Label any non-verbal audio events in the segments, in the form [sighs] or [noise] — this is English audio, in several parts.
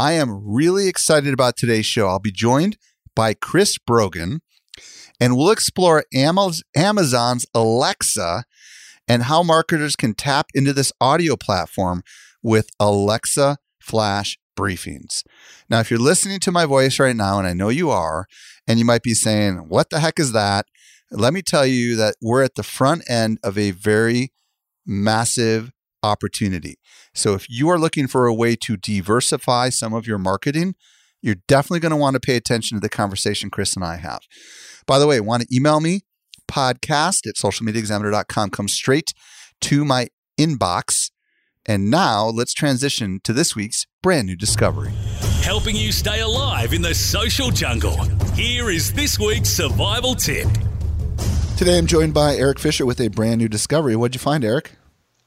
I am really excited about today's show. I'll be joined by Chris Brogan, and we'll explore Amazon's Alexa and how marketers can tap into this audio platform with Alexa Flash briefings. Now, if you're listening to my voice right now, and I know you are, and you might be saying, What the heck is that? Let me tell you that we're at the front end of a very massive opportunity. So if you are looking for a way to diversify some of your marketing, you're definitely going to want to pay attention to the conversation Chris and I have. By the way, want to email me? Podcast at socialmediaexaminer.com. Come straight to my inbox. And now let's transition to this week's brand new discovery. Helping you stay alive in the social jungle. Here is this week's survival tip. Today I'm joined by Eric Fisher with a brand new discovery. What'd you find, Eric?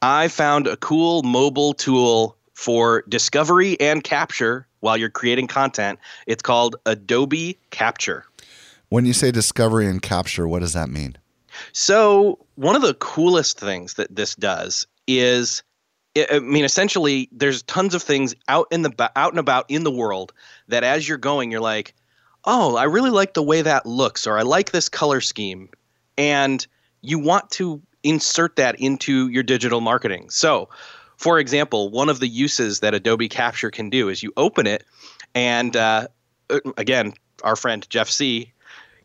I found a cool mobile tool for discovery and capture while you're creating content. It's called Adobe Capture. When you say discovery and capture, what does that mean? So, one of the coolest things that this does is I mean, essentially, there's tons of things out in the out and about in the world that, as you're going, you're like, "Oh, I really like the way that looks," or "I like this color scheme," and you want to insert that into your digital marketing. So, for example, one of the uses that Adobe Capture can do is you open it, and uh, uh, again, our friend Jeff C.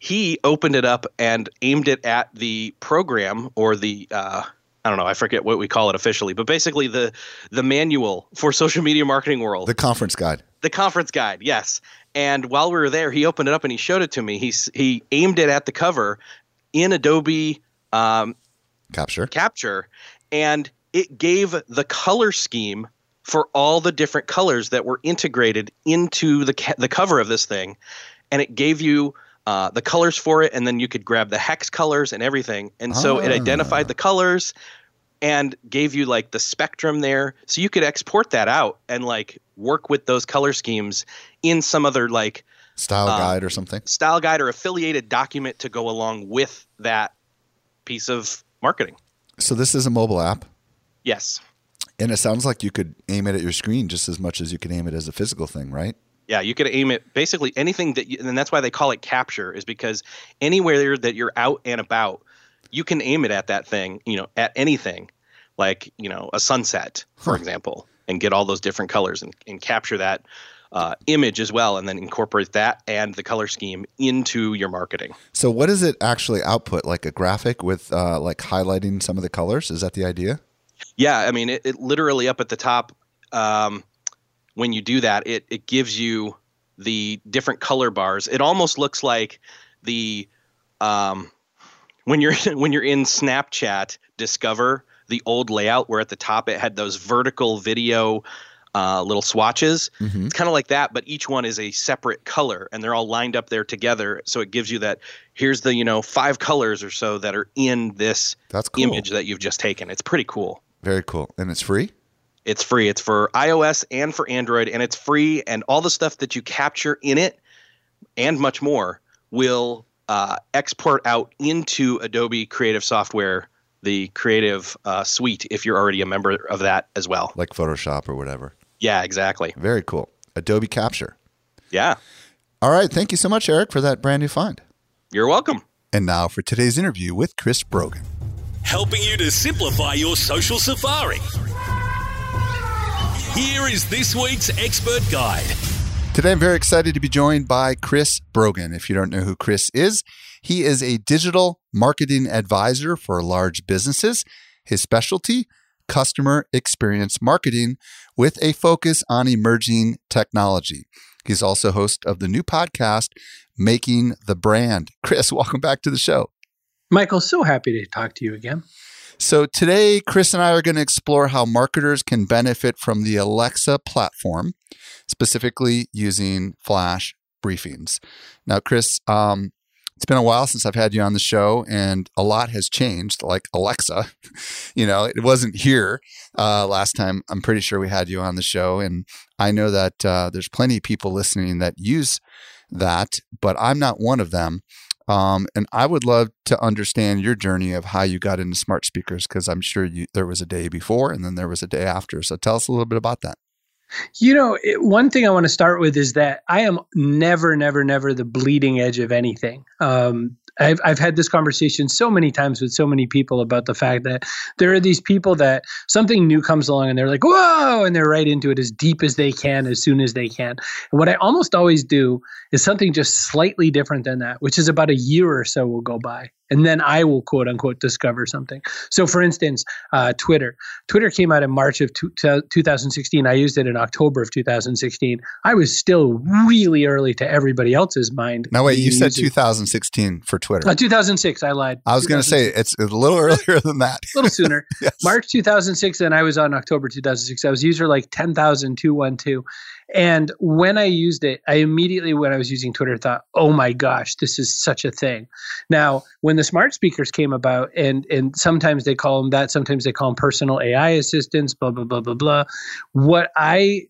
He opened it up and aimed it at the program or the uh, I don't know, I forget what we call it officially, but basically the the manual for social media marketing world. The conference guide. The conference guide, yes. And while we were there, he opened it up and he showed it to me. He's he aimed it at the cover in Adobe um, Capture. Capture, and it gave the color scheme for all the different colors that were integrated into the ca- the cover of this thing, and it gave you uh, the colors for it, and then you could grab the hex colors and everything, and so it identified Ah. the colors and gave you like the spectrum there, so you could export that out and like work with those color schemes in some other like Style Uh, guide or something. style guide or affiliated document to go along with that piece of marketing. So this is a mobile app, Yes. and it sounds like you could aim it at your screen just as much as you can aim it as a physical thing, right? Yeah, you could aim it basically anything that, you, and that's why they call it capture, is because anywhere that you're out and about, you can aim it at that thing, you know, at anything, like you know, a sunset, for Huh. example, and get all those different colors and, and capture that uh, image as well, and then incorporate that and the color scheme into your marketing. So what does it actually output? Like a graphic with uh, like highlighting some of the colors? Is that the idea? Yeah, I mean, it, it literally up at the top, um, when you do that, it it gives you the different color bars. It almost looks like the um, when you're [laughs] when you're in Snapchat Discover the old layout where at the top it had those vertical video uh, little swatches. Mm-hmm. It's kind of like that, but each one is a separate color, and they're all lined up there together. So it gives you that. Here's the you know five colors or so that are in this That's cool. image that you've just taken. It's pretty cool. Very cool. And it's free? It's free. It's for iOS and for Android, and it's free. And all the stuff that you capture in it and much more will uh, export out into Adobe Creative Software, the Creative uh, Suite, if you're already a member of that as well. Like Photoshop or whatever. Yeah, exactly. Very cool. Adobe Capture. Yeah, All right. Thank you so much, Eric, for that brand new find. you're welcome. And now for today's interview with Chris Brogan. Helping you to simplify your social safari. Here is this week's expert guide. Today, I'm very excited to be joined by Chris Brogan. If you don't know who Chris is, he is a digital marketing advisor for large businesses. His specialty, customer experience marketing with a focus on emerging technology. He's also host of the new podcast, Making the Brand. [laughs] Chris, welcome back to the show. Michael, so happy to talk to you again. So today, Chris and I are going to explore how marketers can benefit from the Alexa platform, specifically using flash briefings. Now, Chris, um, it's been a while since I've had you on the show, and a lot has changed. Like Alexa, [laughs] you know, it wasn't here uh, last time. I'm pretty sure we had you on the show, and I know that uh, there's plenty of people listening that use that, but I'm not one of them. Um, and I would love to understand your journey of how you got into smart speakers because I'm sure you, there was a day before and then there was a day after. So tell us a little bit about that. You know, it, one thing I want to start with is that I am never, never, never the bleeding edge of anything. Um, I've I've had this conversation so many times with so many people about the fact that there are these people that something new comes along and they're like, whoa, and they're right into it as deep as they can, as soon as they can. And what I almost always do is something just slightly different than that, which is about a year or so will go by and then I will quote unquote discover something. So, for instance, uh, Twitter. Twitter came out in March of two, 2016. I used it in October of 2016. I was still really early to everybody else's mind. Now, wait, you said 2016 for Twitter. Uh, 2006. I lied. I was going to say it's a little [laughs] earlier than that. a little sooner. [laughs] yes. March 2006, and I was on October 2006. I was user like 10,212. And when I used it, I immediately, when I was using Twitter, thought, oh my gosh, this is such a thing. Now, when the smart speakers came about, and, and sometimes they call them that, sometimes they call them personal AI assistants, blah, blah, blah, blah, blah. What I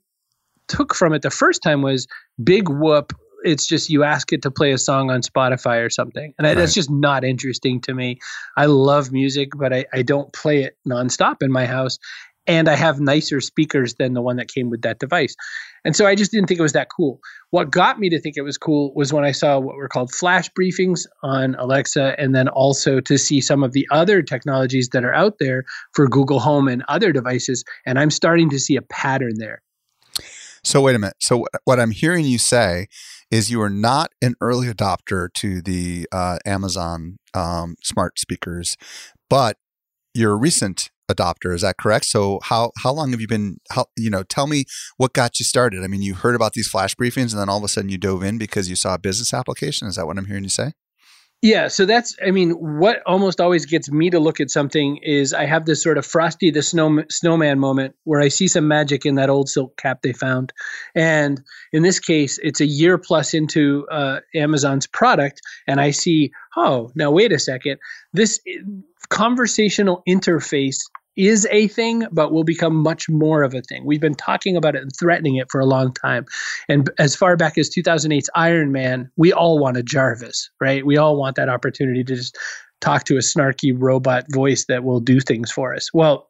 took from it the first time was big whoop. It's just you ask it to play a song on Spotify or something. And right. that's just not interesting to me. I love music, but I, I don't play it nonstop in my house and I have nicer speakers than the one that came with that device. And so I just didn't think it was that cool. What got me to think it was cool was when I saw what were called flash briefings on Alexa, and then also to see some of the other technologies that are out there for Google Home and other devices. And I'm starting to see a pattern there. So, wait a minute. So, what I'm hearing you say is you are not an early adopter to the uh, Amazon um, smart speakers, but you're a recent adopter. Is that correct? So how how long have you been? How, you know, tell me what got you started. I mean, you heard about these flash briefings, and then all of a sudden you dove in because you saw a business application. Is that what I'm hearing you say? Yeah, so that's I mean, what almost always gets me to look at something is I have this sort of frosty the snow, snowman moment where I see some magic in that old silk cap they found, and in this case, it's a year plus into uh, Amazon's product, and I see, oh, now wait a second, this conversational interface is a thing, but will become much more of a thing. We've been talking about it and threatening it for a long time. And as far back as 2008's Iron Man, we all want a Jarvis, right? We all want that opportunity to just talk to a snarky robot voice that will do things for us. Well,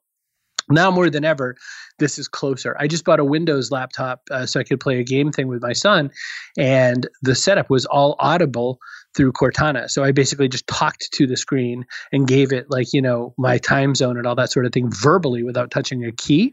now more than ever, this is closer. I just bought a Windows laptop uh, so I could play a game thing with my son, and the setup was all audible through Cortana. So I basically just talked to the screen and gave it like, you know, my time zone and all that sort of thing verbally without touching a key.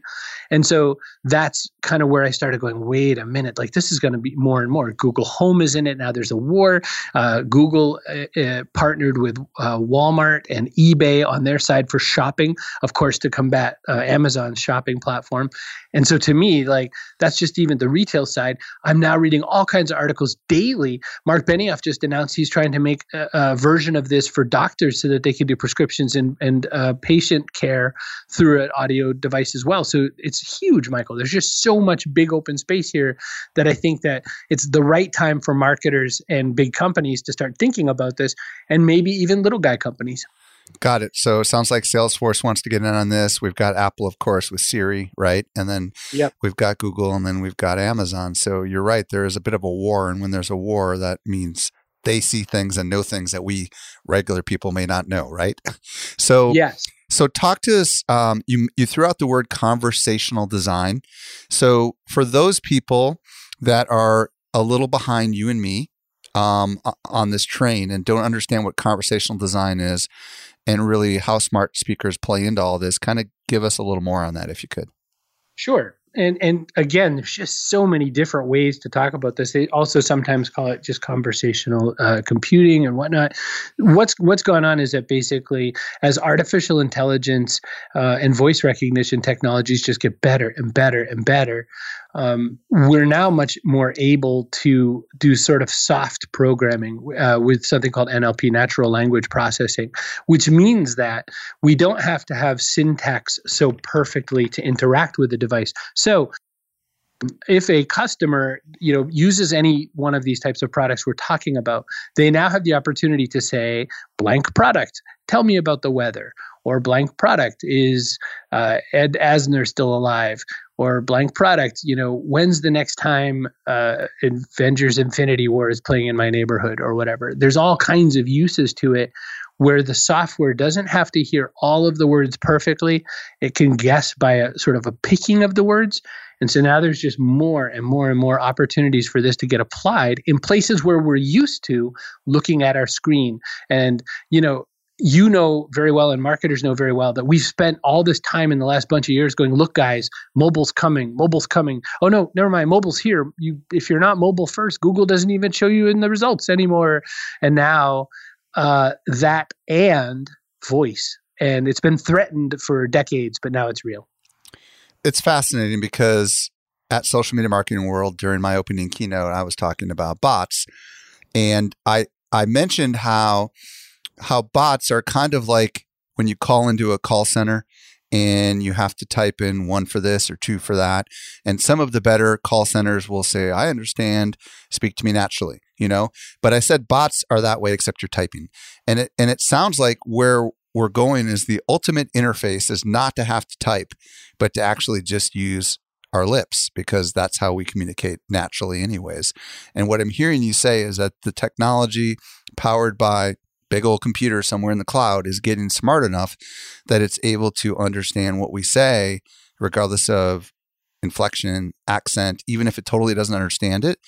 And so that's kind of where I started going, wait a minute, like this is going to be more and more. Google Home is in it. Now there's a war. Uh, Google uh, uh, partnered with uh, Walmart and eBay on their side for shopping, of course, to combat uh, Amazon's shopping platform. And so to me, like that's just even the retail side. I'm now reading all kinds of articles daily. Mark Benioff just announced he's trying to make a, a version of this for doctors so that they can do prescriptions and, and uh, patient care through an audio device as well. So it's huge, Michael. There's just so much big open space here that I think that it's the right time for marketers and big companies to start thinking about this and maybe even little guy companies. Got it. So it sounds like Salesforce wants to get in on this. We've got Apple, of course, with Siri, right? And then yep. we've got Google and then we've got Amazon. So you're right. There is a bit of a war. And when there's a war, that means they see things and know things that we regular people may not know, right? [laughs] So, yes. So talk to us. Um, you you threw out the word conversational design. So for those people that are a little behind you and me um, on this train and don't understand what conversational design is, and really how smart speakers play into all this. Kind of give us a little more on that if you could. Sure. And and again, there's just so many different ways to talk about this. They also sometimes call it just conversational uh, computing and whatnot. What's what's going on is that basically, as artificial intelligence uh, and voice recognition technologies just get better and better and better, um, we're now much more able to do sort of soft programming uh, with something called NLP, natural language processing, which means that we don't have to have syntax so perfectly to interact with the device. So if a customer you know uses any one of these types of products we're talking about they now have the opportunity to say blank product. Tell me about the weather. Or blank product is uh, ed asner still alive or blank product you know when's the next time uh, avengers infinity war is playing in my neighborhood or whatever. There's all kinds of uses to it where the software doesn't have to hear all of the words perfectly. It can guess by a sort of a picking of the words. And so now there's just more and more and more opportunities for this to get applied in places where we're used to looking at our screen. And you know you know very well and marketers know very well that we've spent all this time in the last bunch of years going look guys mobile's coming mobile's coming. Oh no never mind. Mobile's here. You if you're not mobile first google doesn't even show you in the results anymore. And now uh, that and voice. And it's been threatened for decades but now it's real. It's fascinating because at social media marketing world during my opening keynote i was talking about bots. And i i mentioned how how bots are kind of like when you call into a call center and you have to type in one for this or two for that. And some of the better call centers will say, I understand, speak to me naturally, you know? But I said bots are that way except you're typing. And it and it sounds like where we're going is the ultimate interface is not to have to type, but to actually just use our lips because that's how we communicate naturally anyways. And what I'm hearing you say is that the technology powered by big old computer somewhere in the cloud is getting smart enough that it's able to understand what we say, regardless of inflection, accent, even if it totally doesn't understand it.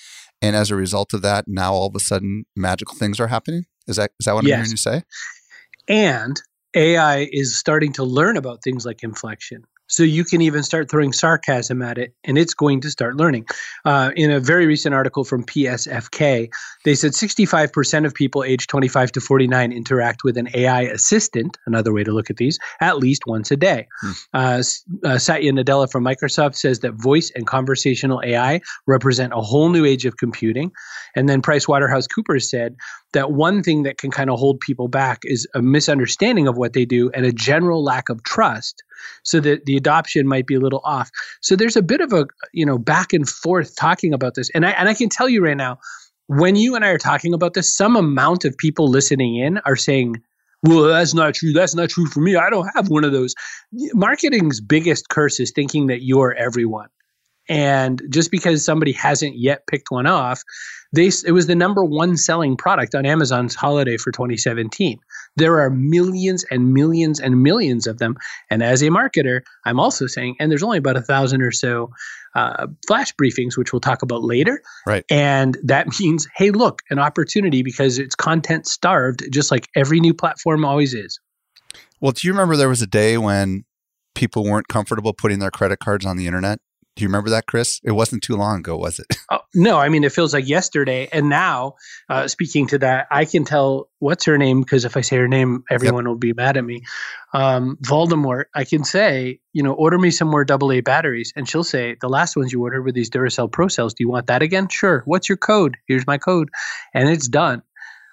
And as a result of that, now all of a sudden magical things are happening. Is that is that what I'm hearing you say? And AI is starting to learn about things like inflection. So you can even start throwing sarcasm at it and it's going to start learning. Uh, in a very recent article from PSFK, they said 65% of people aged 25 to 49 interact with an AI assistant, another way to look at these, at least once a day. Hmm. Uh, uh, Satya Nadella from Microsoft says that voice and conversational AI represent a whole new age of computing. And then PricewaterhouseCoopers said that one thing that can kind of hold people back is a misunderstanding of what they do and a general lack of trust so that the adoption might be a little off. So there's a bit of a you know back and forth talking about this. And i and i can tell you right now when you and i are talking about this some amount of people listening in are saying well that's not true. That's not true for me. I don't have one of those. Marketing's biggest curse is thinking that you're everyone and just because somebody hasn't yet picked one off they it was the number one selling product on Amazon's holiday for 2017. There are millions and millions and millions of them. And as a marketer, I'm also saying, and there's only about a thousand or so uh, flash briefings, which we'll talk about later. Right. And that [laughs] means, hey, look, an opportunity because it's content starved, just like every new platform always is. Well, do you remember there was a day when people weren't comfortable putting their credit cards on the internet? Do you remember that, Chris? It wasn't too long ago, was it? Oh, no, I mean, it feels like yesterday. And now, uh, speaking to that, I can tell what's her name because if I say her name, everyone yep. will be mad at me. Um, Voldemort, I can say, you know, order me some more AA batteries. And she'll say, the last ones you ordered were these Duracell Pro cells. Do you want that again? Sure. What's your code? Here's my code. And it's done.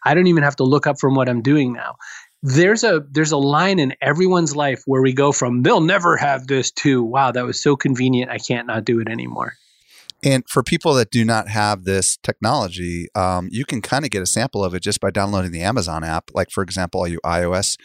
I don't even have to look up from what I'm doing now there's a there's a line in everyone's life where we go from they'll never have this to wow that was so convenient i can't not do it anymore and for people that do not have this technology, um, you can kind of get a sample of it just by downloading the Amazon app. Like, for example, all you iOS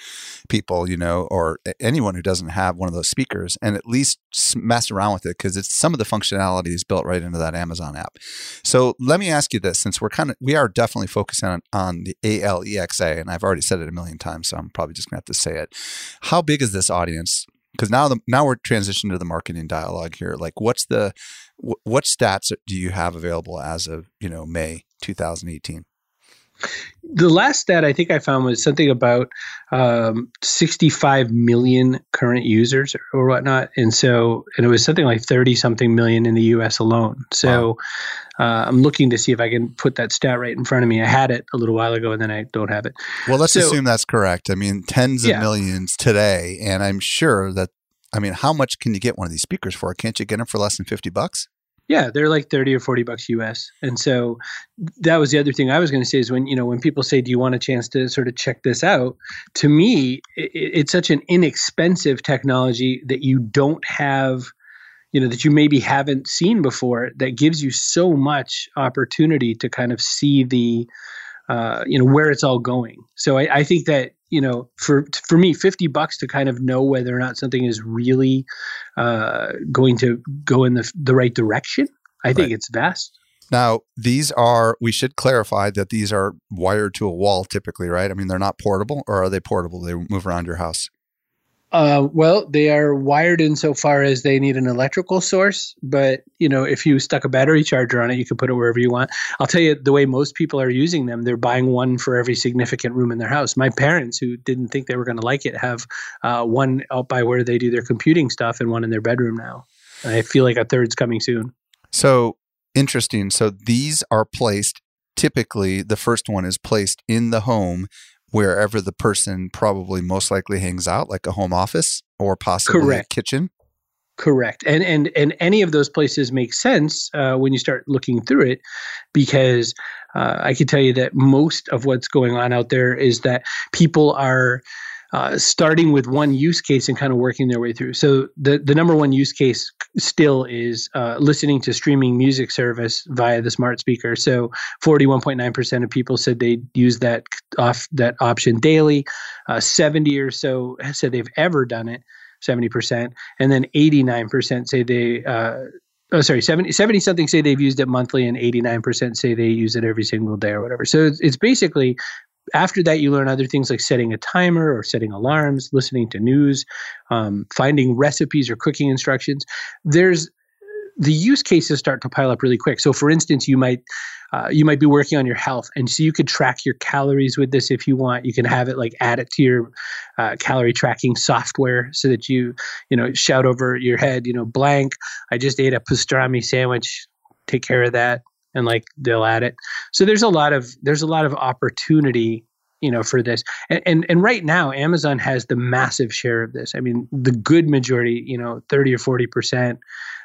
people, you know, or anyone who doesn't have one of those speakers, and at least mess around with it because it's some of the functionality is built right into that Amazon app. So let me ask you this: since we're kind of we are definitely focusing on, on the ALEXA, and I've already said it a million times, so I'm probably just gonna have to say it. How big is this audience? Because now the now we're transitioning to the marketing dialogue here. Like, what's the what stats do you have available as of you know May 2018? The last stat I think I found was something about um, 65 million current users or whatnot, and so and it was something like 30 something million in the U.S. alone. So wow. uh, I'm looking to see if I can put that stat right in front of me. I had it a little while ago, and then I don't have it. Well, let's so, assume that's correct. I mean, tens of yeah. millions today, and I'm sure that. I mean, how much can you get one of these speakers for? Can't you get them for less than 50 bucks? Yeah, they're like 30 or 40 bucks US. And so that was the other thing I was going to say is when, you know, when people say, do you want a chance to sort of check this out? To me, it, it's such an inexpensive technology that you don't have, you know, that you maybe haven't seen before that gives you so much opportunity to kind of see the, uh, you know, where it's all going. So I, I think that you know, for for me, fifty bucks to kind of know whether or not something is really uh, going to go in the the right direction. I right. think it's best. Now, these are, we should clarify that these are wired to a wall typically, right? I mean, they're not portable, or are they portable? They move around your house. Uh, well, they are wired insofar as they need an electrical source, but you know, if you stuck a battery charger on it, you can put it wherever you want. I'll tell you the way most people are using them, they're buying one for every significant room in their house. My parents, who didn't think they were going to like it, have uh, one out by where they do their computing stuff and one in their bedroom now. I feel like a third's coming soon. So interesting. So these are placed typically the first one is placed in the home wherever the person probably most likely hangs out, like a home office or possibly Correct. a kitchen. Correct, and and and any of those places make sense uh, when you start looking through it, because uh, I can tell you that most of what's going on out there is that people are uh, starting with one use case and kind of working their way through. So the the number one use case still is uh, listening to streaming music service via the smart speaker. So 41.9% of people said they use that off that option daily. Uh, 70 or so said they've ever done it. 70%, and then 89% say they uh, oh sorry 70, 70 something say they've used it monthly and 89% say they use it every single day or whatever so it's, it's basically after that, you learn other things like setting a timer or setting alarms, listening to news, um, finding recipes or cooking instructions. There's the use cases start to pile up really quick. So, for instance, you might uh, you might be working on your health, and so you could track your calories with this if you want. You can have it like add it to your uh, calorie tracking software so that you you know shout over your head, you know, blank. I just ate a pastrami sandwich. Take care of that and like they'll add it. So there's a lot of there's a lot of opportunity you know for this. And, and and right now amazon has the massive share of this. I mean the good majority you know 30 or 40 percent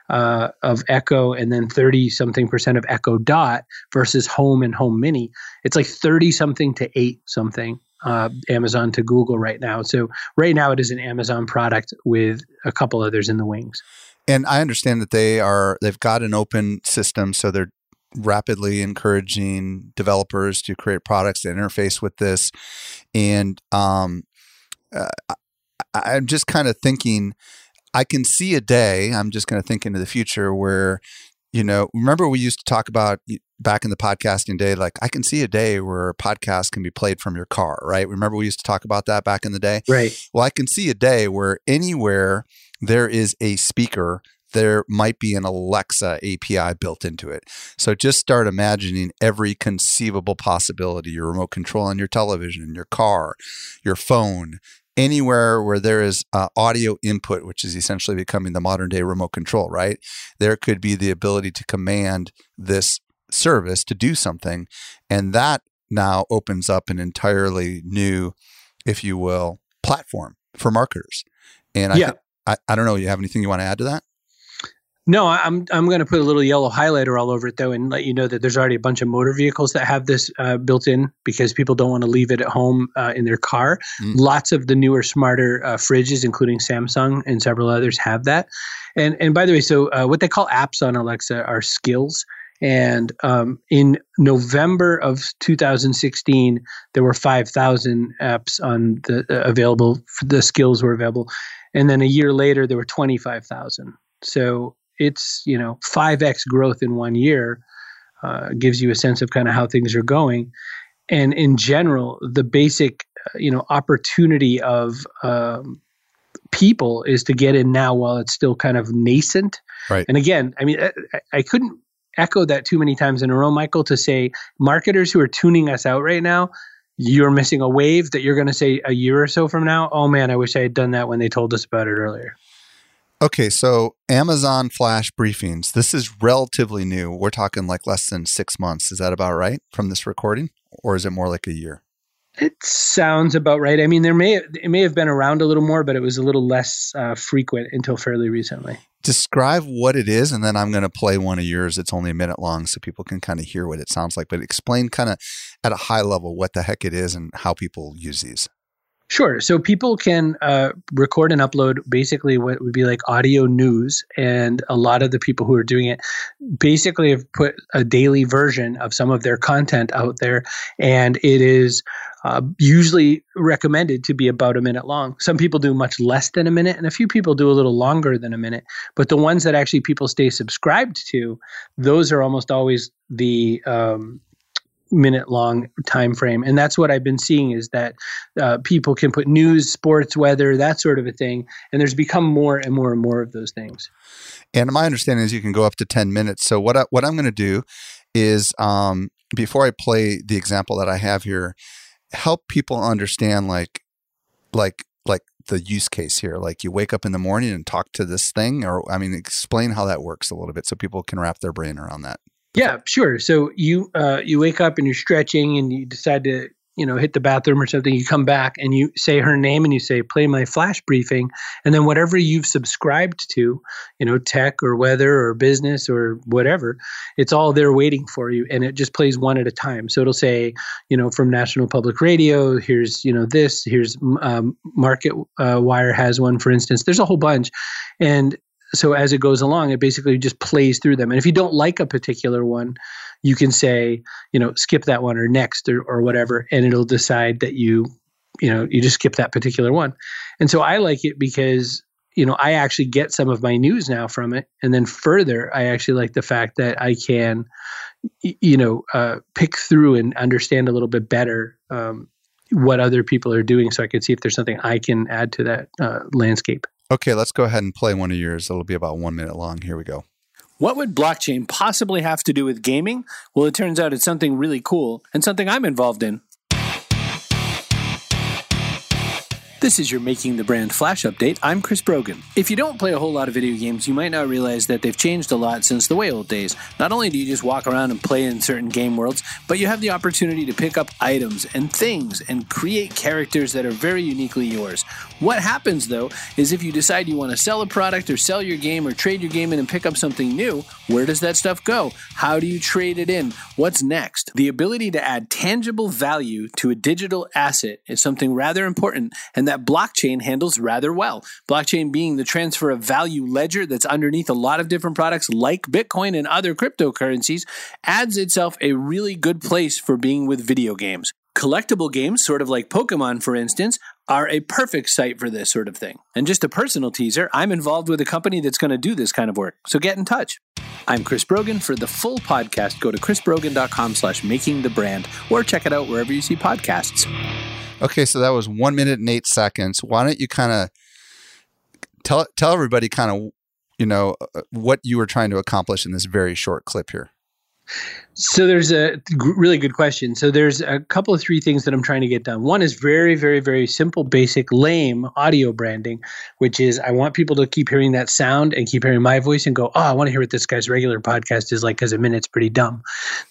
uh, of echo and then 30 something percent of echo dot versus home and home mini. It's like 30 something to 8 something uh, amazon to google right now. So right now it is an amazon product with a couple others in the wings. And I understand that they are they've got an open system, so they're rapidly encouraging developers to create products that interface with this. And um, uh, I, am just kind of thinking, I can see a day, I'm just going to think into the future where, you know, remember we used to talk about back in the podcasting day, like I can see a day where a podcast can be played from your car, right? Remember we used to talk about that back in the day? Right. Well, I can see a day where anywhere there is a speaker there might be an Alexa API built into it. So just start imagining every conceivable possibility your remote control on your television, your car, your phone, anywhere where there is uh, audio input, which is essentially becoming the modern day remote control, right? There could be the ability to command this service to do something. And that now opens up an entirely new, if you will, platform for marketers. And I, yeah. I, I don't know, you have anything you want to add to that? No, I'm I'm going to put a little yellow highlighter all over it though, and let you know that there's already a bunch of motor vehicles that have this uh, built in because people don't want to leave it at home uh, in their car. Mm. Lots of the newer, smarter uh, fridges, including Samsung and several others, have that. And and by the way, so uh, what they call apps on Alexa are skills. And um, in November of 2016, there were 5,000 apps on the uh, available. The skills were available, and then a year later, there were 25,000. So it's you know 5x growth in one year uh, gives you a sense of kind of how things are going and in general the basic uh, you know opportunity of um, people is to get in now while it's still kind of nascent right and again i mean I, I couldn't echo that too many times in a row, Michael, to say marketers who are tuning us out right now, you're missing a wave that you're going to say a year or so from now. Oh man, I wish I had done that when they told us about it earlier. Okay, so Amazon Flash briefings. This is relatively new. We're talking like less than six months. Is that about right from this recording, or is it more like a year? It sounds about right. I mean, there may it may have been around a little more, but it was a little less uh, frequent until fairly recently. Describe what it is, and then I'm going to play one of yours. It's only a minute long, so people can kind of hear what it sounds like. But explain kind of at a high level what the heck it is and how people use these. Sure. So people can uh, record and upload basically what would be like audio news. And a lot of the people who are doing it basically have put a daily version of some of their content out there. And it is uh, usually recommended to be about a minute long. Some people do much less than a minute, and a few people do a little longer than a minute. But the ones that actually people stay subscribed to, those are almost always the um, minute long time frame and that's what i've been seeing is that uh, people can put news sports weather that sort of a thing. And there's become more and more and more of those things. And my understanding is you can go up to 10 minutes. So what, I, what i'm going to do is um, before i play the example that i have here help people understand like like like the use case here. Like you wake up in the morning and talk to this thing or i mean explain how that works a little bit so people can wrap their brain around that yeah, sure. So you uh, you wake up and you're stretching and you decide to you know hit the bathroom or something. You come back and you say her name and you say play my flash briefing, and then whatever you've subscribed to, you know, tech or weather or business or whatever, it's all there waiting for you, and it just plays one at a time. So it'll say, you know, from National Public Radio, here's you know this, here's um, Market uh, Wire has one for instance. There's a whole bunch, and so as it goes along, it basically just plays through them. And if you don't like a particular one, you can say, you know, skip that one or next or, or whatever, and it'll decide that you, you know, you just skip that particular one. And so I like it because, you know, I actually get some of my news now from it. And then further, I actually like the fact that I can, you know, uh, pick through and understand a little bit better um, what other people are doing so I can see if there's something I can add to that uh, landscape. Okay, let's go ahead and play one of yours. It'll be about one minute long. Here we go. What would blockchain possibly have to do with gaming? Well, it turns out it's something really cool and something I'm involved in. This is your Making the Brand Flash update. I'm Chris Brogan. If you don't play a whole lot of video games, you might not realize that they've changed a lot since the way old days. Not only do you just walk around and play in certain game worlds, but you have the opportunity to pick up items and things and create characters that are very uniquely yours. What happens though is if you decide you want to sell a product or sell your game or trade your game in and pick up something new, where does that stuff go? How do you trade it in? What's next? The ability to add tangible value to a digital asset is something rather important and that blockchain handles rather well. Blockchain being the transfer of value ledger that's underneath a lot of different products like Bitcoin and other cryptocurrencies adds itself a really good place for being with video games. Collectible games, sort of like Pokemon, for instance, are a perfect site for this sort of thing. And just a personal teaser, I'm involved with a company that's going to do this kind of work. So get in touch. I'm Chris Brogan. For the full podcast, go to chrisbrogan.com slash making the brand or check it out wherever you see podcasts. Okay, so that was one minute and eight seconds. Why don't you kind of tell tell everybody kind of you know uh, what you were trying to accomplish in this very short clip here? So there's a really good question. So there's a couple of three things that I'm trying to get done. One is very, very, very simple, basic, lame audio branding, which is I want people to keep hearing that sound and keep hearing my voice and go, oh, I want to hear what this guy's regular podcast is like because a minute's pretty dumb.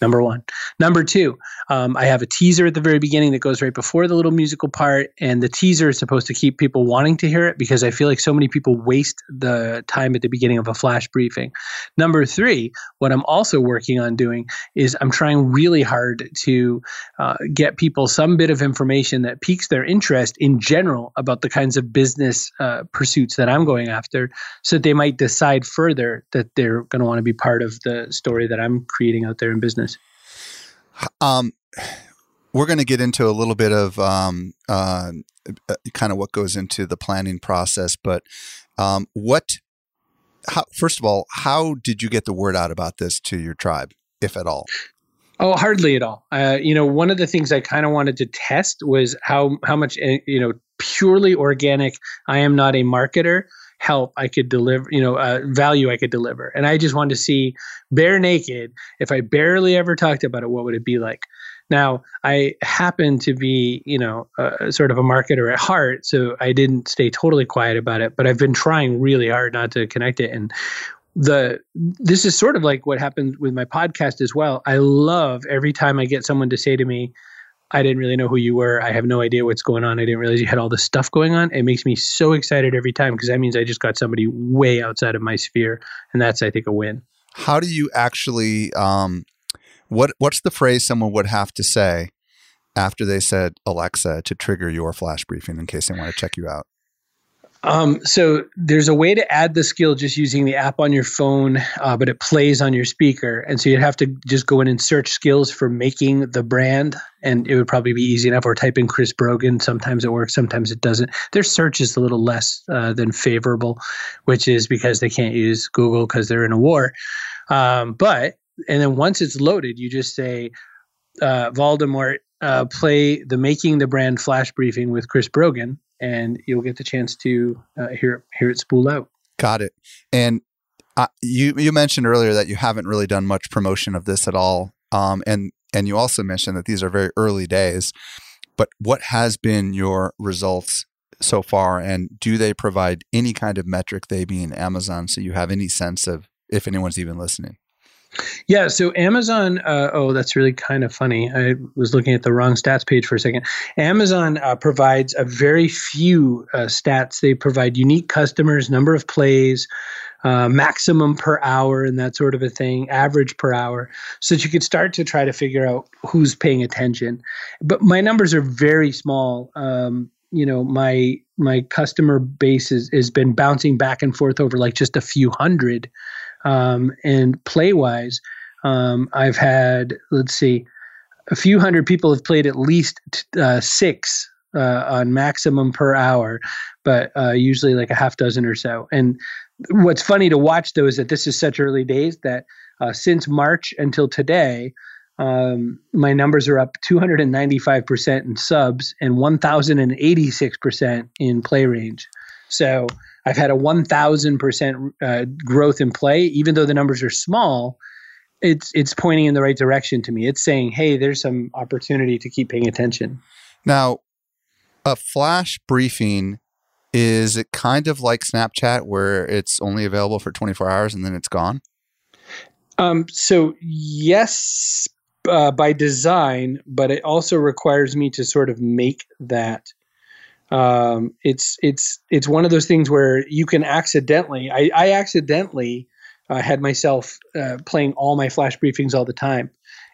Number one. Number two, um, I have a teaser at the very beginning that goes right before the little musical part, and the teaser is supposed to keep people wanting to hear it because I feel like so many people waste the time at the beginning of a flash briefing. Number three, what I'm also working on doing is I'm trying really hard to uh, get people some bit of information that piques their interest in general about the kinds of business uh, pursuits that I'm going after, so that they might decide further that they're going to want to be part of the story that I'm creating out there in business. Um, we're going to get into a little bit of um, uh, uh, kind of what goes into the planning process, but um, what how, first of all, how did you get the word out about this to your tribe, if at all? Oh, hardly at all. Uh, you know, one of the things I kind of wanted to test was how how much eh, you know purely organic. I am not a marketer help I could deliver, you know, uh, value I could deliver. And I just wanted to see bare naked, if I barely ever talked about it, what would it be like? Now, I happen to be, you know, uh, sort of a marketer at heart, so I didn't stay totally quiet about it, but I've been trying really hard not to connect it. And the this is sort of like what happens with my podcast as well. I love every time I get someone to say to me, I didn't really know who you were. I have no idea what's going on. I didn't realize you had all this stuff going on. It makes me so excited every time because that means I just got somebody way outside of my sphere, and that's I think a win. How do you actually um, what what's the phrase someone would have to say after they said Alexa to trigger your flash briefing in case they want to check you out? Um, so there's a way to add the skill just using the app on your phone, uh, but it plays on your speaker, and so you'd have to just go in and search skills for making the brand, and it would probably be easy enough. Or type in Chris Brogan. Sometimes it works, sometimes it doesn't. Their search is a little less uh, than favorable, which is because they can't use Google because they're in a war. Um, but and then once it's loaded, you just say, uh, Voldemort, uh, play the Making the Brand flash briefing with Chris Brogan, and you'll get the chance to uh, hear hear it spool out. Got it. And uh, you you mentioned earlier that you haven't really done much promotion of this at all, um, and and you also mentioned that these are very early days. But what has been your results so far, and do they provide any kind of metric? They being Amazon, so you have any sense of if anyone's even listening. Yeah, so Amazon, uh, oh, that's really kind of funny. I was looking at the wrong stats page for a second. Amazon uh, provides a very few uh, stats. They provide unique customers, number of plays, uh, maximum per hour, and that sort of a thing, average per hour, so that you could start to try to figure out who's paying attention. But my numbers are very small. Um, you know, my my customer base is, has been bouncing back and forth over like just a few hundred. Um, and play wise, um, I've had, let's see, a few hundred people have played at least uh, six uh, on maximum per hour, but uh, usually like a half dozen or so. And what's funny to watch though is that this is such early days that uh, since March until today, um, my numbers are up 295% in subs and 1,086% in play range. So I've had a 1,000% uh, growth in play, even though the numbers are small. It's it's pointing in the right direction to me. It's saying, "Hey, there's some opportunity to keep paying attention." Now, a flash briefing is it kind of like Snapchat where it's only available for 24 hours and then it's gone? Um, so yes, uh, by design, but it also requires me to sort of make that um, it's it's it's one of those things where you can accidentally. I, I accidentally uh, had myself uh, playing all my flash briefings all the time.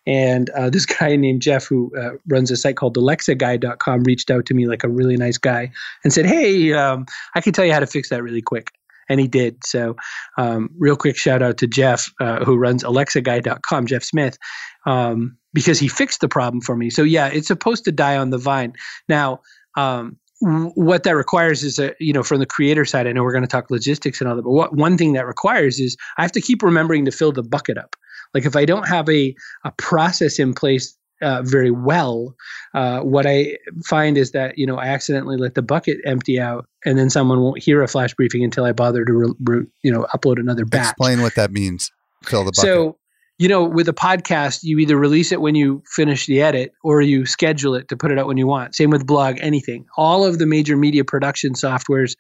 And uh, [laughs] this guy named Jeff, who uh, runs a site called AlexaGuy.com, reached out to me like a really nice guy and said, Hey, um, I can tell you how to fix that really quick. And he did. So, um, real quick shout out to Jeff, uh, who runs AlexaGuy.com, Jeff Smith, um, because he fixed the problem for me. So, yeah, it's supposed to die on the vine. Now, um, what that requires is a you know from the creator side i know we're going to talk logistics and all that but what one thing that requires is i have to keep remembering to fill the bucket up. Like if i don't have a, a process in place uh, very well uh, what i find is that you know i accidentally let the bucket empty out and then someone won't hear a flash briefing until i bother to re- re- you know upload another batch. Explain what that means. Fill the bucket. so you know, with a podcast, you either release it when you finish the edit or you schedule it to put it out when you want. Same with blog, anything. All of the major media production softwares,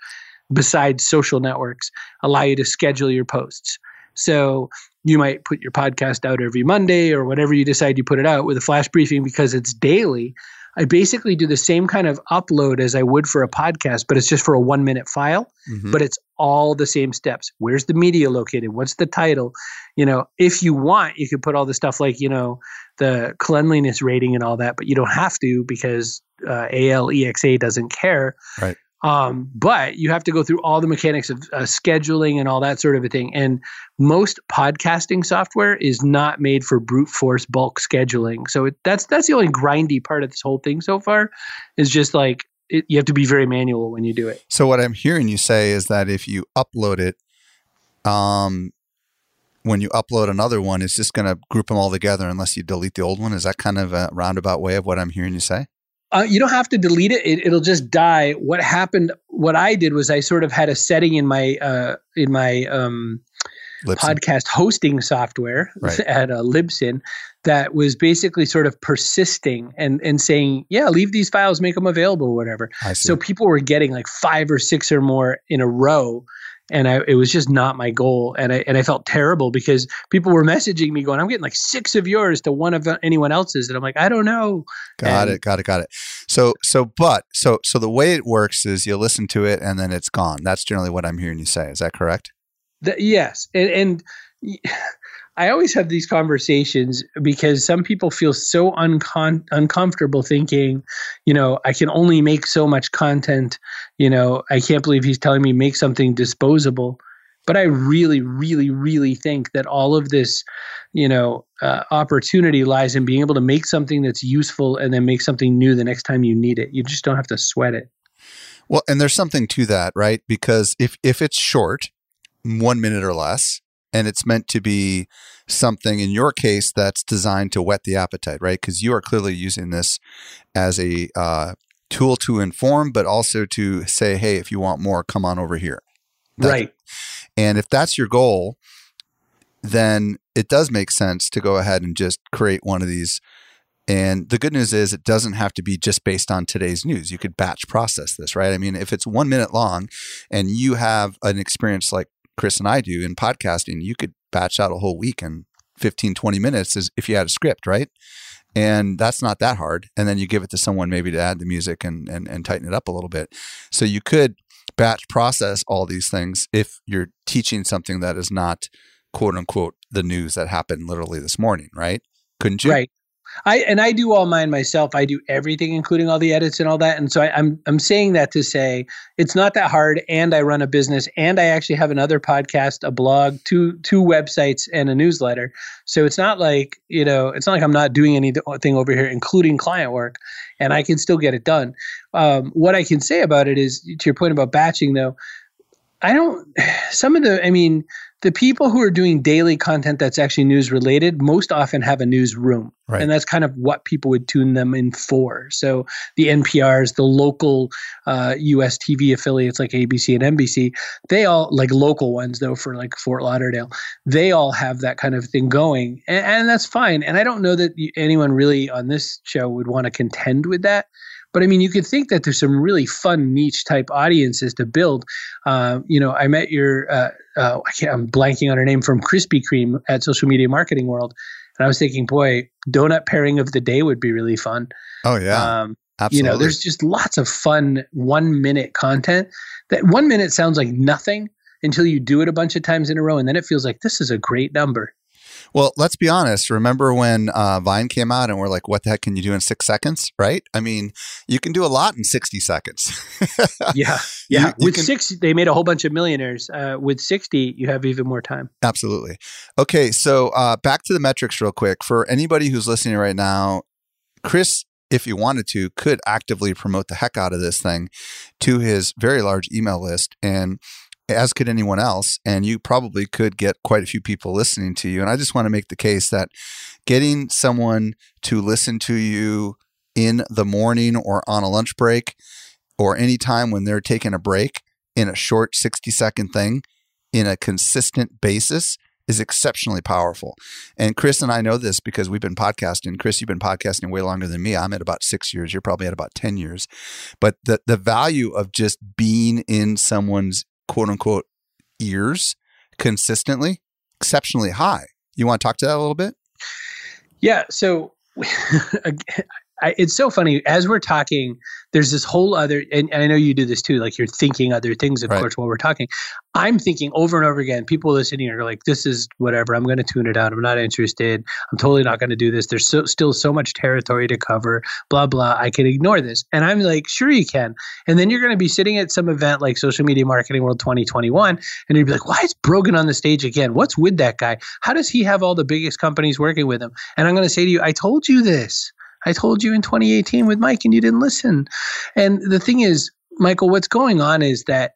besides social networks, allow you to schedule your posts. So you might put your podcast out every Monday or whatever you decide you put it out with a flash briefing because it's daily. I basically do the same kind of upload as I would for a podcast, but it's just for a one minute file, mm-hmm. but it's all the same steps. Where's the media located? What's the title? You know, if you want, you could put all the stuff like, you know, the cleanliness rating and all that, but you don't have to because uh, ALEXA doesn't care. Right. Um, but you have to go through all the mechanics of uh, scheduling and all that sort of a thing. And most podcasting software is not made for brute force bulk scheduling. So it, that's that's the only grindy part of this whole thing so far. Is just like it, you have to be very manual when you do it. So what I'm hearing you say is that if you upload it, um, when you upload another one, it's just going to group them all together unless you delete the old one. Is that kind of a roundabout way of what I'm hearing you say? Uh, you don't have to delete it. it. will just die. What happened what I did was I sort of had a setting in my uh, in my um, podcast hosting software [laughs] Right. at uh, Libsyn that was basically sort of persisting and and saying, yeah, leave these files, make them available, or whatever. So people were getting like five or six or more in a row. And I, it was just not my goal, and I and I felt terrible because people were messaging me going, "I'm getting like six of yours to one of anyone else's," and I'm like, "I don't know." Got And- it. Got it. Got it. So, so, but, so, so the way it works is you listen to it and then it's gone. That's generally what I'm hearing you say. Is that correct? The, yes, and, and I always have these conversations because some people feel so uncon- uncomfortable thinking, you know, I can only make so much content. You know, I can't believe he's telling me make something disposable. But I really, really, really think that all of this, you know, uh, opportunity lies in being able to make something that's useful and then make something new the next time you need it. You just don't have to sweat it. Well, and there's something to that, right? Because if if it's short, one minute or less, and it's meant to be something in your case that's designed to whet the appetite, right? Because you are clearly using this as a uh, tool to inform, but also to say, hey, if you want more, come on over here. That's- right. And if that's your goal, then it does make sense to go ahead and just create one of these. And the good news is it doesn't have to be just based on today's news. You could batch process this, right? I mean, if it's one minute long and you have an experience like Chris and I do in podcasting, you could batch out a whole week in 15, 20 minutes as if you had a script, right? And that's not that hard. And then you give it to someone maybe to add the music and, and, and tighten it up a little bit. So you could batch process all these things if you're teaching something that is not quote unquote the news that happened literally this morning, right? Couldn't you? Right. I and I do all mine myself. I do everything, including all the edits and all that. And so I, I'm I'm saying that to say it's not that hard. And I run a business, and I actually have another podcast, a blog, two two websites, and a newsletter. So it's not like you know, it's not like I'm not doing anything over here, including client work, and I can still get it done. Um, what I can say about it is, to your point about batching, though, I don't. [sighs] Some of the, I mean, the people who are doing daily content that's actually news related most often have a newsroom. Right. And that's kind of what people would tune them in for. So the NPRs, the local uh, US TV affiliates like ABC and NBC, they all, like local ones though, for like Fort Lauderdale, they all have that kind of thing going. And, and that's fine. And I don't know that anyone really on this show would want to contend with that. But I mean, you could think that there's some really fun niche type audiences to build. Uh, you know, I met your, uh, uh, I can't, I'm blanking on her name from Krispy Kreme at Social Media Marketing World, and I was thinking, boy, donut pairing of the day would be really fun. Oh yeah. Um, absolutely. you know, there's just lots of fun one minute content. That one minute sounds like nothing until you do it a bunch of times in a row, and then it feels like this is a great number. Well, let's be honest. Remember when uh, Vine came out and we're like, what the heck can you do in six seconds? Right? I mean, you can do a lot in 60 seconds. [laughs] Yeah, You- yeah. you with can- six, they made a whole bunch of millionaires. Uh, with sixty, you have even more time. Absolutely. Okay. So uh, back to the metrics real quick. For anybody who's listening right now, Chris, if he wanted to, could actively promote the heck out of this thing to his very large email list. And as could anyone else. And you probably could get quite a few people listening to you. And I just want to make the case that getting someone to listen to you in the morning or on a lunch break or any time when they're taking a break in a short 60 second thing in a consistent basis is exceptionally powerful. And Chris and I know this because we've been podcasting. Chris, you've been podcasting way longer than me. I'm at about six years. You're probably at about 10 years. But the, the value of just being in someone's quote unquote ears consistently, exceptionally high. You want to talk to that a little bit? Yeah. So [laughs] I, it's so funny as we're talking. There's this whole other, and, and I know you do this too. Like you're thinking other things, of Right. course, while we're talking. I'm thinking over and over again. People listening are like, "This is whatever. I'm going to tune it out. I'm not interested. I'm totally not going to do this. There's so, still so much territory to cover. Blah blah. I can ignore this." And I'm like, "Sure, you can." And then you're going to be sitting at some event like Social Media Marketing World 2021, and you'd be like, "Why is Brogan on the stage again? What's with that guy? How does he have all the biggest companies working with him?" And I'm going to say to you, "I told you this." I told you in 2018 with Mike and you didn't listen. And the thing is, Michael, what's going on is that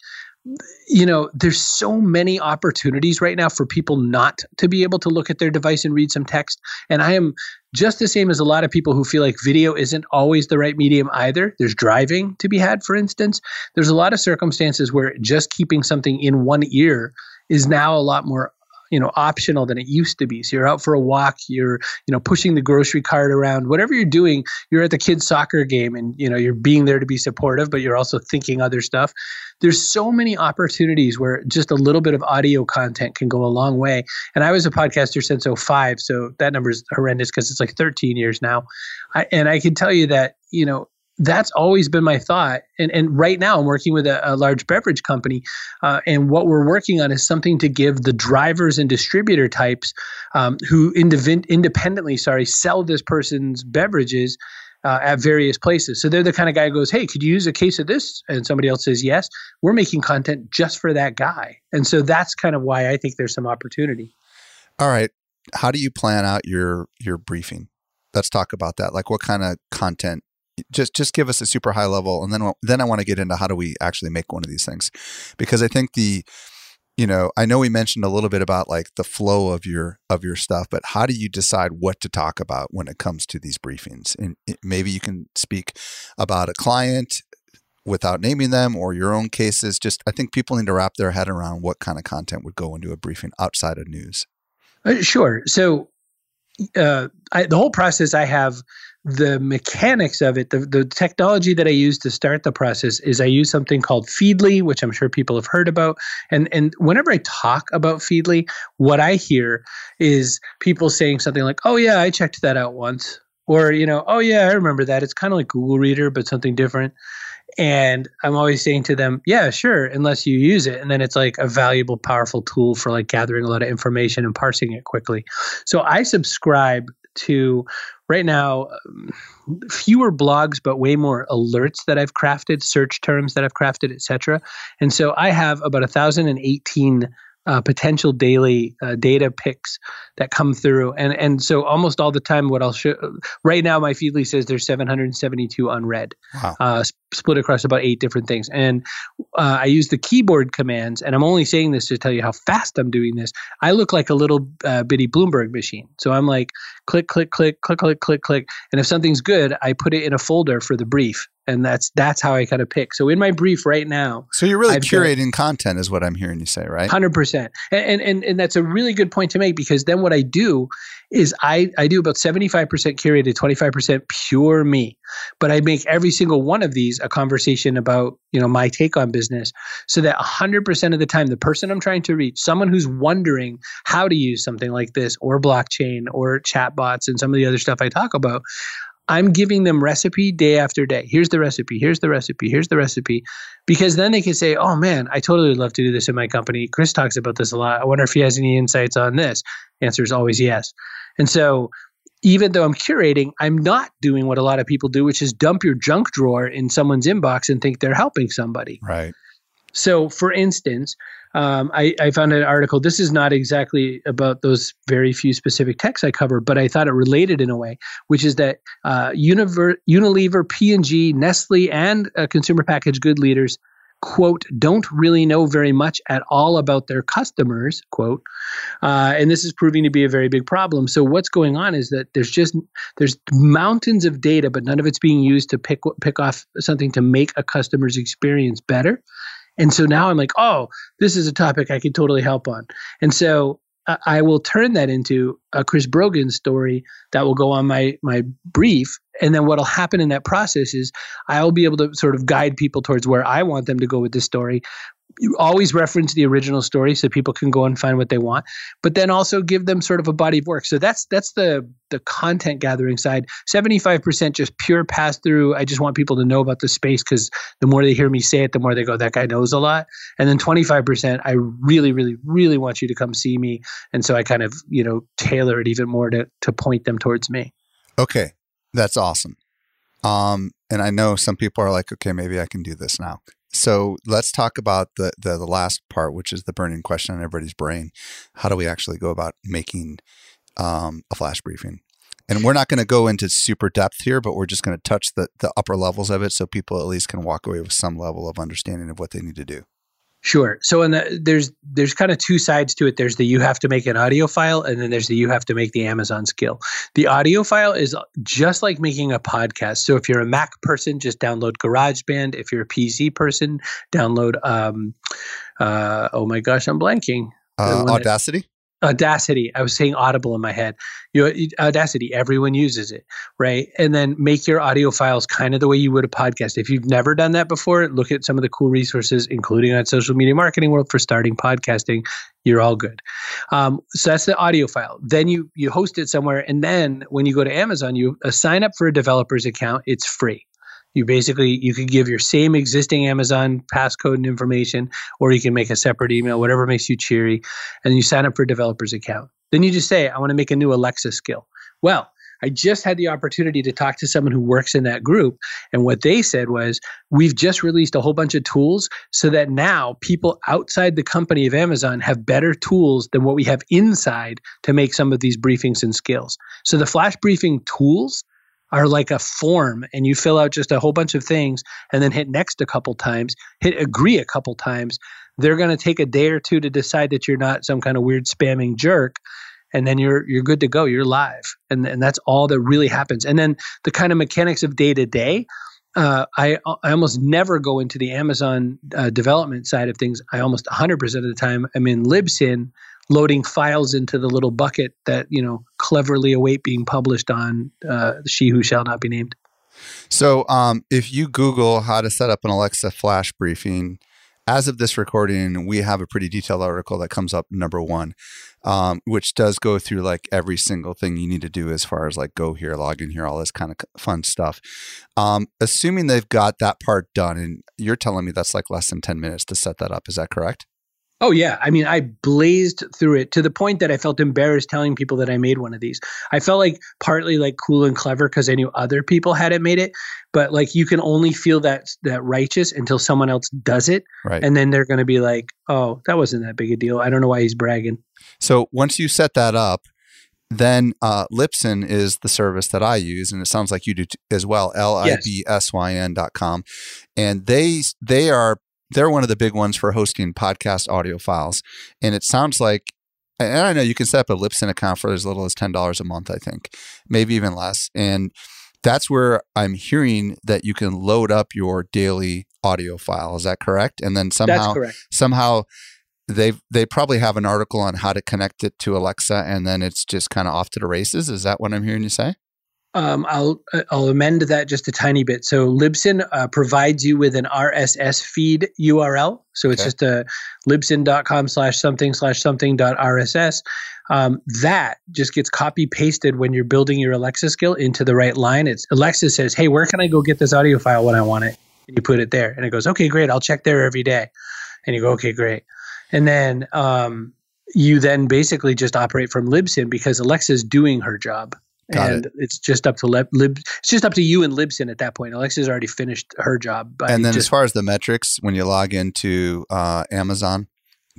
you know, there's so many opportunities right now for people not to be able to look at their device and read some text. And I am just the same as a lot of people who feel like video isn't always the right medium either. There's driving to be had, for instance. There's a lot of circumstances where just keeping something in one ear is now a lot more you know optional than it used to be. So you're out for a walk you're you know pushing the grocery cart around. Whatever you're doing you're at the kids soccer game and you know you're being there to be supportive but you're also thinking other stuff. There's so many opportunities where just a little bit of audio content can go a long way. And i was a podcaster since 05 so that number is horrendous because it's like 13 years now. I, and i can tell you that you know that's always been my thought. And, and right now, I'm working with a, a large beverage company. Uh, and what we're working on is something to give the drivers and distributor types um, who indiv- independently, sorry, sell this person's beverages uh, at various places. So they're the kind of guy who goes, Hey, could you use a case of this? And somebody else says, Yes. We're making content just for that guy. And so that's kind of why I think there's some opportunity. All right. How do you plan out your your briefing? Let's talk about that. Like what kind of content just just give us a super high level and then then I want to get into how do we actually make one of these things. Because I think the you know I know we mentioned a little bit about like the flow of your of your stuff but how do you decide what to talk about when it comes to these briefings? And maybe you can speak about a client without naming them or your own cases. Just I think people need to wrap their head around what kind of content would go into a briefing outside of news. Uh, sure. So uh, I, the whole process I have the mechanics of it, the, the technology that I use to start the process is I use something called Feedly, which I'm sure people have heard about. And and whenever I talk about Feedly, what I hear is people saying something like, "Oh yeah, I checked that out once," or you know, "Oh yeah, I remember that. It's kind of like Google Reader, but something different." And I'm always saying to them, yeah, sure, unless you use it. And then it's like a valuable, powerful tool for like gathering a lot of information and parsing it quickly. So I subscribe to right now fewer blogs but way more alerts that i've crafted search terms that i've crafted etc and so i have about 1018 uh, potential daily uh, data picks that come through, and and so almost all the time, what I'll show right now, my Feedly says there's 772 unread, wow. uh, split across about eight different things, and uh, I use the keyboard commands, and I'm only saying this to tell you how fast I'm doing this. I look like a little uh, bitty Bloomberg machine, so I'm like click, click, click, click, click, click, click, and if something's good, I put it in a folder for the brief, and that's that's how I kind of pick. So in my brief right now, so you're really I've curating content, is what I'm hearing you say, right? Hundred percent, and and and that's a really good point to make because then what I do is I I do about seventy five percent curated, twenty five percent pure me, but I make every single one of these a conversation about you know my take on business, so that hundred percent of the time the person I'm trying to reach, someone who's wondering how to use something like this or blockchain or chatbots and some of the other stuff I talk about, I'm giving them recipe day after day. Here's the recipe. Here's the recipe. Here's the recipe. Because then they can say, oh man, I totally would love to do this in my company. Chris talks about this a lot. I wonder if he has any insights on this. answer is always yes. And so even though I'm curating, I'm not doing what a lot of people do, which is dump your junk drawer in someone's inbox and think they're helping somebody. Right. So, for instance, um, I, I, found an article. This is not exactly about those very few specific texts I cover, but I thought it related in a way, which is that uh, Univer- Unilever, P&G, Nestle, and uh, consumer packaged good leaders quote don't really know very much at all about their customers quote uh, and this is proving to be a very big problem so what's going on is that there's just there's mountains of data but none of it's being used to pick pick off something to make a customer's experience better and so now I'm like, oh, this is a topic I could totally help on. And so I will turn that into a Chris Brogan story that will go on my my brief. And then what'll happen in that process is I'll be able to sort of guide people towards where I want them to go with this story. You always reference the original story so people can go and find what they want but then also give them sort of a body of work. So that's that's the the content gathering side. 75% just pure pass through i just want people to know about the space because the more they hear me say it the more they go that guy knows a lot. And then 25% i really really really want you to come see me. And so i kind of you know tailor it even more to to point them towards me. Okay that's awesome um and i know some people are like okay maybe i can do this now so let's talk about the, the, the last part, which is the burning question on everybody's brain. How do we actually go about making um, a flash briefing? And we're not going to go into super depth here, but we're just going to touch the, the upper levels of it so people at least can walk away with some level of understanding of what they need to do. Sure. So in the, there's there's kind of two sides to it. There's the you have to make an audio file, and then there's the you have to make the Amazon skill. The audio file is just like making a podcast. So if you're a Mac person, just download GarageBand. If you're a PC person, download. Um, uh, oh my gosh, I'm blanking. Uh, Audacity. Audacity. I was saying Audible in my head. You Audacity. Everyone uses it, right? And then make your audio files kind of the way you would a podcast. If you've never done that before, look at some of the cool resources, including on Social Media Marketing World for starting podcasting. You're all good. Um, so that's the audio file. Then you you host it somewhere, and then when you go to Amazon, you uh, sign up for a developer's account. It's free you basically you could give your same existing amazon passcode and information or you can make a separate email whatever makes you cheery and you sign up for a developer's account then you just say i want to make a new alexa skill well I just had the opportunity to talk to someone who works in that group. And what they said was, we've just released a whole bunch of tools so that now people outside the company of Amazon have better tools than what we have inside to make some of these briefings and skills. So the flash briefing tools are like a form and you fill out just a whole bunch of things and then hit next a couple times, hit agree a couple times, they're going to take a day or two to decide that you're not some kind of weird spamming jerk and then you're you're good to go you're live and and that's all that really happens and then the kind of mechanics of day to day uh, I, I almost never go into the Amazon uh, development side of things. I almost 100% of the time I'm in Libsyn loading files into the little bucket that you know cleverly await being published on uh, she who shall not be named. So um, if you google how to set up an alexa flash briefing as of this recording we have a pretty detailed article that comes up number one um, which does go through like every single thing you need to do as far as like go here log in here all this kind of fun stuff. Um, assuming they've got that part done and you're telling me that's like less than 10 minutes to set that up is that correct Oh yeah, I mean, I blazed through it to the point that I felt embarrassed telling people that I made one of these. I felt like partly like cool and clever because I knew other people hadn't made it, but like you can only feel that that righteous until someone else does it, right. and then they're going to be like, "Oh, that wasn't that big a deal. I don't know why he's bragging." So once you set that up, then uh, Libsyn is the service that I use, and it sounds like you do t- as well. L i b s y n dot com, and they they are they're one of the big ones for hosting podcast audio files. And it sounds like, and I know you can set up a Libsyn account for as little as $10 a month, I think, maybe even less. And that's where I'm hearing that you can load up your daily audio file. Is that correct? And then somehow, somehow they they probably have an article on how to connect it to Alexa, and then it's just kind of off to the races. Is that what I'm hearing you say? Um, I'll I'll amend that just a tiny bit. So Libsyn uh, provides you with an RSS feed URL. So it's okay. just a libsyn.com slash something slash something dot RSS. Um, that just gets copy pasted when you're building your Alexa skill into the right line. It's Alexa says, "Hey, where can I go get this audio file when I want it?" And you put it there, and it goes, "Okay, great. I'll check there every day." And you go, "Okay, great." And then um, you then basically just operate from Libsyn because Alexa's doing her job. Got and it. it's just up to lib, lib, It's just up to you and Libsyn at that point. Alexa's already finished her job. and then, just, as far as the metrics, when you log into uh, Amazon,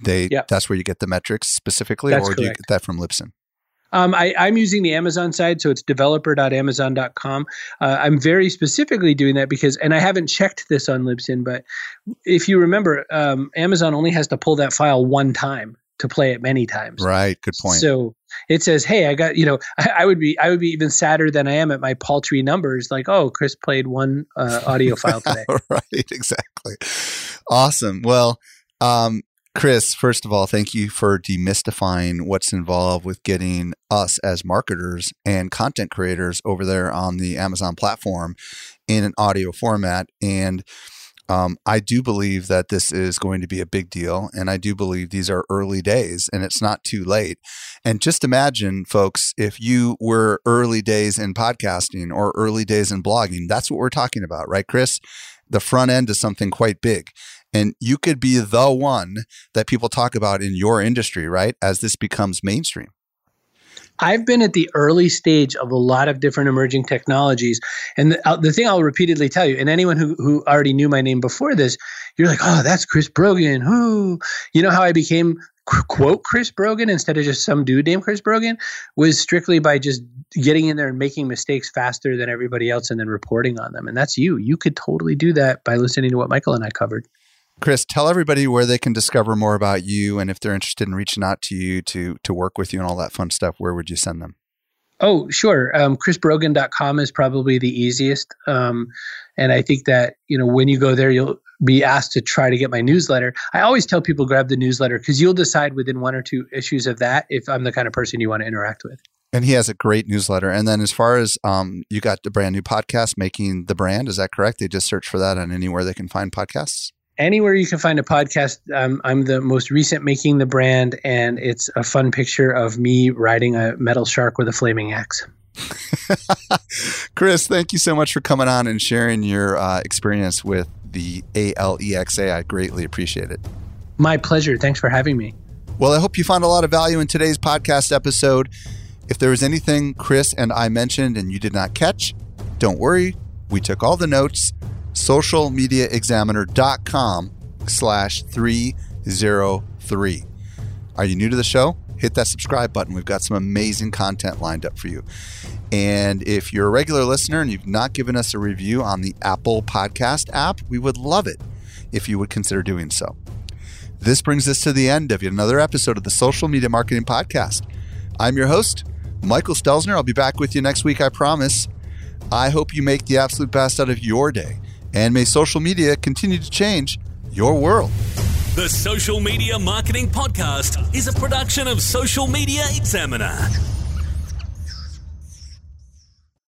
they yep. that's where you get the metrics specifically, that's or correct. do you get that from Libsyn? Um, I, am using the Amazon side, so it's developer.amazon.com. Uh, I'm very specifically doing that because, and I haven't checked this on Libsyn, but if you remember, um, Amazon only has to pull that file one time to play it many times. Right. Good point. So it says, "Hey, I got you know, I, [laughs] I, would be I would be even sadder than I am at my paltry numbers. Like, oh, Chris played one uh, audio [laughs] file today. [laughs] right. Exactly. Awesome. Well, um, Chris, first of all, thank you for demystifying what's involved with getting us as marketers and content creators over there on the Amazon platform in an audio format and um, I do believe that this is going to be a big deal. And I do believe these are early days and it's not too late. And just imagine, folks, if you were early days in podcasting or early days in blogging, that's what we're talking about, right, Chris? The front end is something quite big. And you could be the one that people talk about in your industry, right? As this becomes mainstream. I've been at the early stage of a lot of different emerging technologies. And the, uh, the thing I'll repeatedly tell you, and anyone who, who already knew my name before this, you're like, oh, that's Chris Brogan. Who? You know how I became quote Chris Brogan instead of just some dude named Chris Brogan was strictly by just getting in there and making mistakes faster than everybody else and then reporting on them. And that's you. You could totally do that by listening to what Michael and I covered. Chris, tell everybody where they can discover more about you and if they're interested in reaching out to you to to work with you and all that fun stuff, where would you send them? Oh, sure. Um, chrisbrogan.com is probably the easiest. Um, and I think that, you know, when you go there, you'll be asked to try to get my newsletter. I always tell people grab the newsletter because you'll decide within one or two issues of that if I'm the kind of person you want to interact with. And he has a great newsletter. And then as far as um, you got the brand new podcast, Making the Brand, is that correct? They just search for that on anywhere they can find podcasts? Anywhere you can find a podcast. Um, I'm the most recent Making the Brand, and it's a fun picture of me riding a metal shark with a flaming axe. [laughs] Chris, thank you so much for coming on and sharing your uh, experience with the ALEXA. I greatly appreciate it. My pleasure. Thanks for having me. Well, I hope you found a lot of value in today's podcast episode. If there was anything Chris and I mentioned and you did not catch, don't worry. We took all the notes. Socialmediaexaminer.com slash 303. Are you new to the show? Hit that subscribe button. We've got some amazing content lined up for you. And if you're a regular listener and you've not given us a review on the Apple Podcast app, we would love it if you would consider doing so. This brings us to the end of yet another episode of the Social Media Marketing Podcast. I'm your host, Michael Stelzner. I'll be back with you next week, I promise. I hope you make the absolute best out of your day, and may social media continue to change your world. The Social Media Marketing Podcast is a production of Social Media Examiner.